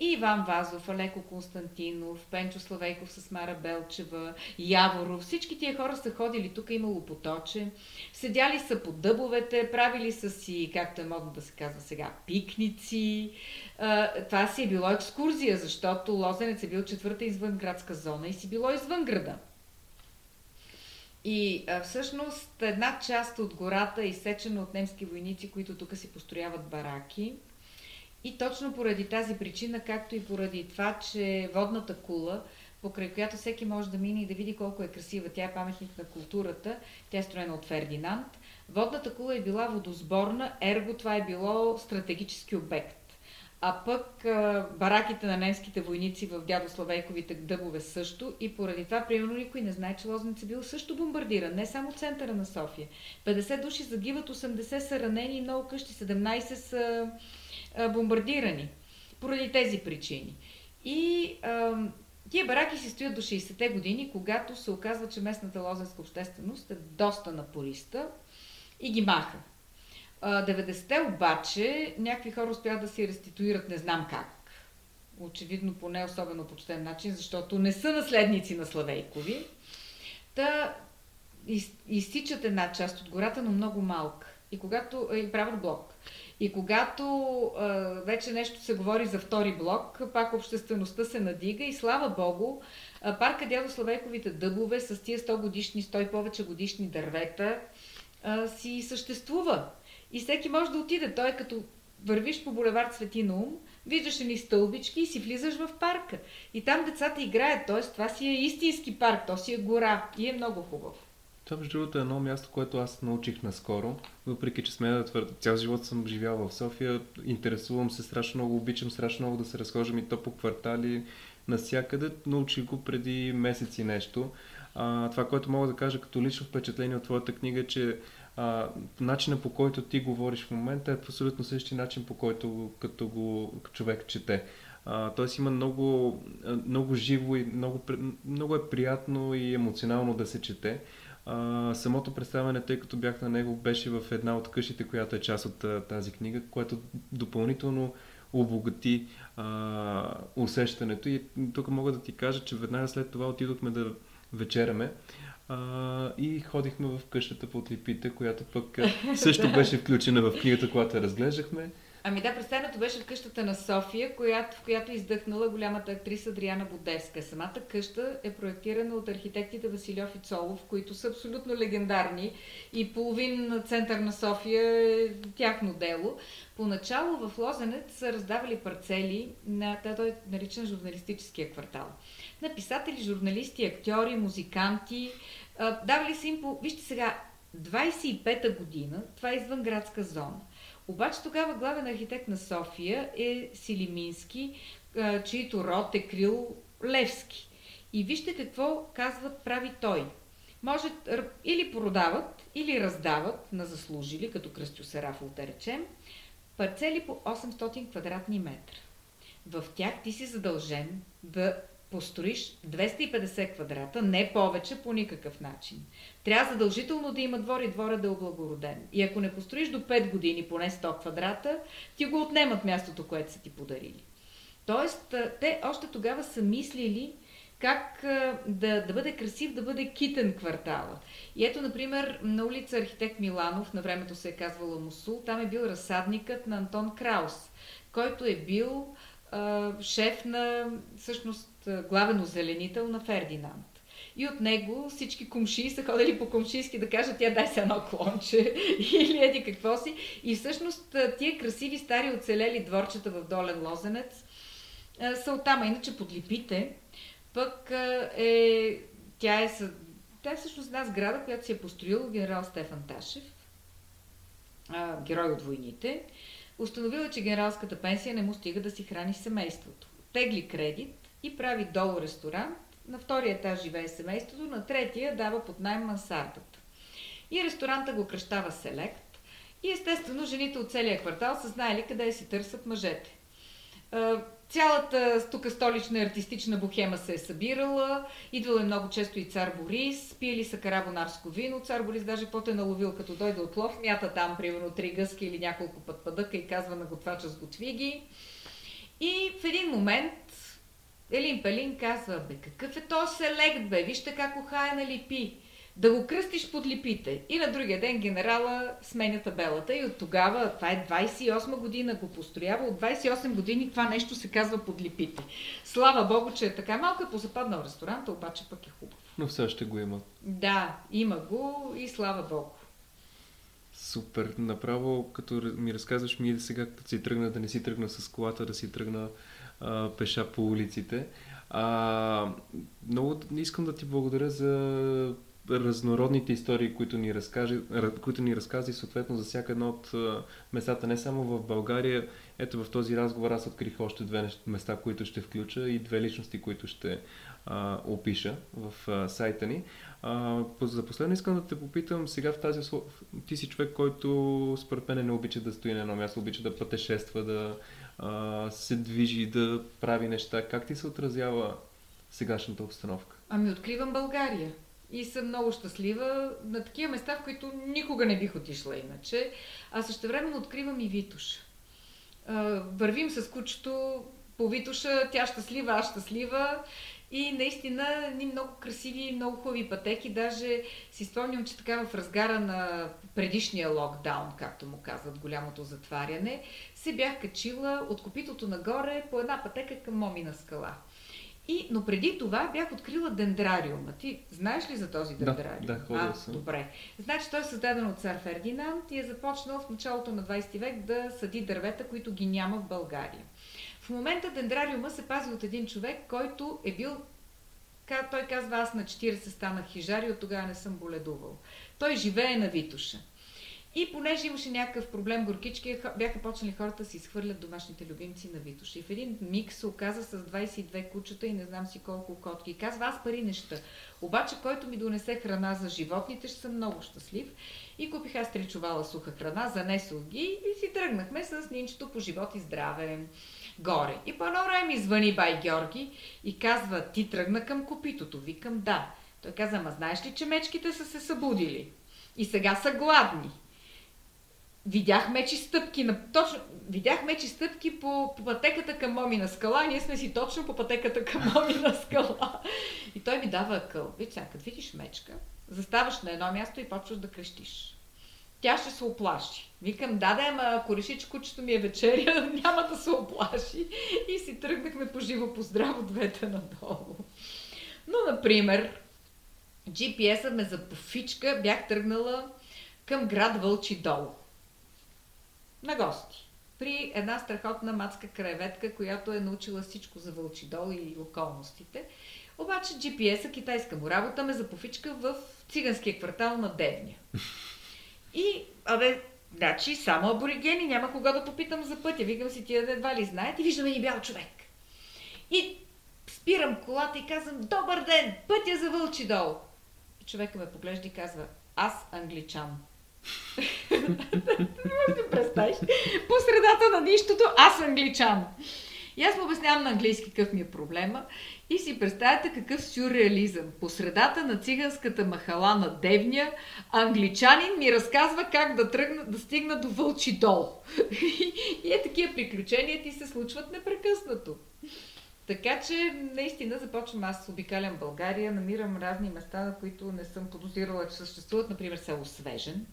И Иван Вазов, Алеко Константинов, Пенчо Славейков с Мара Белчева, Яворов, всички тия хора са ходили, тук имало поточе, седяли са по дъбовете, правили са си, както е модно да се казва сега, пикници. Това си е било екскурзия, защото Лозенец е бил четвърта извън градска зона и си било извън града. И всъщност една част от гората е изсечена от немски войници, които тук си построяват бараки. И точно поради тази причина, както и поради това, че водната кула, покрай която всеки може да мине и да види колко е красива, тя е паметник на културата, тя е строена от Фердинанд, водната кула е била водосборна, ерго това е било стратегически обект. А пък бараките на немските войници в дядо Славейковите дъбове също и поради това, примерно, никой не знае, че Лозница бил също бомбардиран, не само центъра на София. 50 души загиват, 80 са ранени много къщи, 17 са бомбардирани. Поради тези причини. И а, тия бараки си стоят до 60-те години, когато се оказва, че местната лозенска общественост е доста напориста и ги маха. 90-те обаче някакви хора успяват да си реституират не знам как. Очевидно по не особено почтен начин, защото не са наследници на Славейкови. Та из, изсичат една част от гората, но много малка. И когато и правят блок. И когато а, вече нещо се говори за втори блок, пак обществеността се надига и слава Богу, а, парка Дядо Славейковите дъбове с тия 100 годишни, 100 и повече годишни дървета а, си съществува. И всеки може да отиде. Той като вървиш по булевард Свети Наум, виждаш ни стълбички и си влизаш в парка. И там децата играят, т.е. това си е истински парк, то си е гора и е много хубаво. Това, между другото, е едно място, което аз научих наскоро, въпреки че сме да твърда, цял живот съм живял в София, интересувам се страшно много, обичам страшно много да се разхождам и то по квартали, насякъде, научих го преди месеци нещо. А, това, което мога да кажа като лично впечатление от твоята книга, е, че а, начина по който ти говориш в момента е абсолютно същия начин по който като го човек чете. Тоест има много, много живо и много, много е приятно и емоционално да се чете. А, самото представяне, тъй като бях на него, беше в една от къщите, която е част от а, тази книга, което допълнително обогати а, усещането. И тук мога да ти кажа, че веднага след това отидохме да вечеряме. А, и ходихме в къщата под липите, която пък също беше включена в книгата, която разглеждахме. Ами да, представянето беше в къщата на София, която, в която издъхнала голямата актриса Адриана Бодевска. Самата къща е проектирана от архитектите Василев и Цолов, които са абсолютно легендарни и половин център на София е тяхно дело. Поначало в Лозенец са раздавали парцели на, той е наричан журналистическия квартал. На писатели, журналисти, актьори, музиканти, давали са им по... Вижте сега, 25-та година, това е извън градска зона. Обаче тогава главен архитект на София е Силимински, чието род е крил Левски. И вижте какво казват прави той. Може или продават, или раздават на заслужили, като Кръстю Серафов да речем, парцели по 800 квадратни метра. В тях ти си задължен да построиш 250 квадрата, не повече по никакъв начин. Трябва задължително да има двор и двора да е облагороден. И ако не построиш до 5 години поне 100 квадрата, ти го отнемат мястото, което са ти подарили. Тоест, те още тогава са мислили как да, да бъде красив, да бъде китен квартала. И ето, например, на улица Архитект Миланов, на времето се е казвала Мусул, там е бил разсадникът на Антон Краус, който е бил шеф на, всъщност, главен озеленител на Фердинанд. И от него всички комши са ходили по комшийски да кажат, тя дай се едно клонче или еди какво си. И всъщност тия красиви стари оцелели дворчета в Долен Лозенец са оттам. Иначе под липите пък е, тя е, тя е всъщност една сграда, която си е построил генерал Стефан Ташев, герой от войните. Установила, че генералската пенсия не му стига да си храни семейството. Тегли кредит и прави долу ресторант на втория етаж живее семейството, на третия дава под найем мансардата. И ресторанта го кръщава Селект. И естествено, жените от целия квартал са знаели къде си търсят мъжете. Цялата тук столична артистична бухема се е събирала, идвал е много често и цар Борис, пиели са карабонарско вино, цар Борис даже каквото е наловил като дойде от лов, мята там примерно три гъски или няколко път пъдъка и казва на готвача сготви ги. И в един момент Елин Пелин казва, бе, какъв е то селект, бе, вижте как охая налипи. Да го кръстиш под липите. И на другия ден генерала сменя табелата и от тогава, това е 28 година, го построява, от 28 години това нещо се казва под липите. Слава Богу, че е така малко е позападнал ресторанта, обаче пък е хубав. Но все още го има. Да, има го и слава Богу. Супер. Направо, като ми разказваш ми да сега, като си тръгна, да не си тръгна с колата, да си тръгна пеша по улиците. А, много искам да ти благодаря за разнородните истории, които ни, разкажи, които ни разкази, съответно за всяка едно от местата, не само в България. Ето в този разговор аз открих още две места, които ще включа и две личности, които ще а, опиша в а, сайта ни. А, за последно искам да те попитам, сега в тази ти си човек, който според мен не обича да стои на едно място, обича да пътешества, да се движи, да прави неща. Как ти се отразява сегашната обстановка? Ами откривам България. И съм много щастлива на такива места, в които никога не бих отишла иначе. А също време откривам и Витуш. Вървим с кучето по Витуша, тя щастлива, аз щастлива. И наистина ни много красиви, много хубави пътеки. Даже си спомням, че така в разгара на предишния локдаун, както му казват, голямото затваряне, се бях качила от копитото нагоре по една пътека към Момина скала. И, но преди това бях открила дендрариума. Ти знаеш ли за този дендрариум? Да, да ходил съм. Добре. Значи той е създаден от цар Фердинанд и е започнал в началото на 20 век да съди дървета, които ги няма в България. В момента дендрариума се пази от един човек, който е бил той казва, аз на 40 станах хижар и от тогава не съм боледувал. Той живее на Витуша. И понеже имаше някакъв проблем горкички, бяха почнали хората да си изхвърлят домашните любимци на Витош. И в един миг се оказа с 22 кучета и не знам си колко котки. И казва, аз пари неща. Обаче, който ми донесе храна за животните, ще съм много щастлив. И купих аз три чувала суха храна, занесох ги и си тръгнахме с нинчето по живот и здраве горе. И по едно време ми звъни бай Георги и казва, ти тръгна към копитото. Викам, да. Той каза, ама знаеш ли, че мечките са се събудили? И сега са гладни видях мечи стъпки, на, точно, видях мечи стъпки по, по пътеката към Момина скала, ние сме си точно по пътеката към Момина скала. И той ми дава акъл. Виж сега, като видиш мечка, заставаш на едно място и почваш да крещиш. Тя ще се оплаши. Викам, да, да, ама ако реши, че кучето ми е вечеря, няма да се оплаши. И си тръгнахме по живо, по здраво двете надолу. Но, например, GPS-а ме за пофичка, бях тръгнала към град Вълчи долу на гости. При една страхотна мацка креветка, която е научила всичко за Вълчидол и околностите. Обаче GPS-а, китайска му работа, ме запофичка в циганския квартал на Девня. И, абе, значи, само аборигени, няма кога да попитам за пътя. Викам си тия едва ли знаят и виждаме и бял човек. И спирам колата и казвам, добър ден, пътя за Вълчидол. И човека ме поглежда и казва, аз англичан. Не да представиш. По средата на нищото аз англичан. И аз му обяснявам на английски какъв ми е проблема и си представяте какъв сюрреализъм. По средата на циганската махала на Девня, англичанин ми разказва как да тръгна, да стигна до Вълчи дол. и е такива приключения ти се случват непрекъснато. Така че, наистина, започвам аз обикалям България, намирам разни места, на които не съм подозирала, че съществуват, например, село Свежен,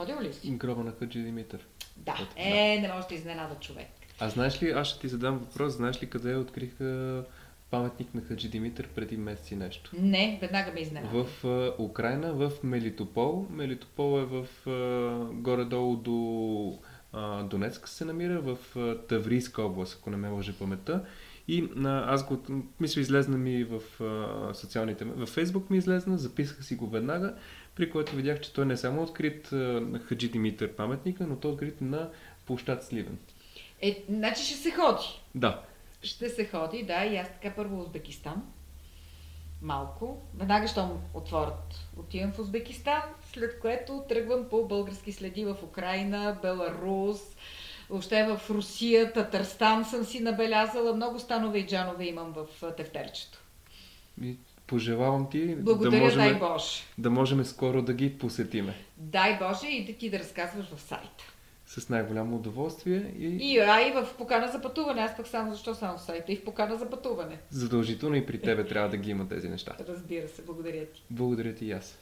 Ходил ли си? Гроба на Хаджи Димитър. Да, е, не може да изненада човек. А знаеш ли, аз ще ти задам въпрос, знаеш ли къде откриха паметник на Хаджи Димитър преди месеци нещо? Не, веднага ме изненада. В а, Украина, в Мелитопол. Мелитопол е в а, горе-долу до а, Донецк се намира, в а, Таврийска област, ако не ме лъже паметта. И а, аз го, мисля, излезна ми в а, социалните, в Фейсбук ми излезна, записах си го веднага, при което видях, че той не е само открит на Хаджи Димитър паметника, но той е открит на площад Сливен. Е, значи ще се ходи. Да. Ще се ходи, да, и аз така първо Узбекистан. Малко. Веднага, щом отворят, отивам в Узбекистан, след което тръгвам по български следи в Украина, Беларус, въобще в Русия, Татарстан съм си набелязала. Много станове и джанове имам в тефтерчето. И пожелавам ти Благодаря, да можем, дай Боже. да можем скоро да ги посетиме. Дай Боже и да ти да разказваш в сайта. С най-голямо удоволствие и... И, а и в покана за пътуване. Аз пък само защо само в сайта и в покана за пътуване. Задължително и при тебе трябва да ги има тези неща. Разбира се, благодаря ти. Благодаря ти и аз.